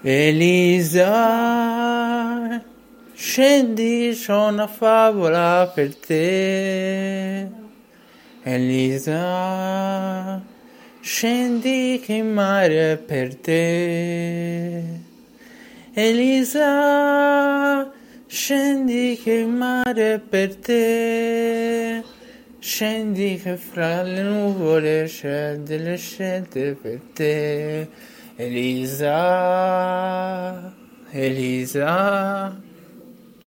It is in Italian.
Elisa, scendi, c'ho una favola per te. Elisa, scendi che il mare è per te. Elisa, scendi che il mare è per te. Scendi che fra le nuvole c'è delle scelte per te. Elisa, Elisa,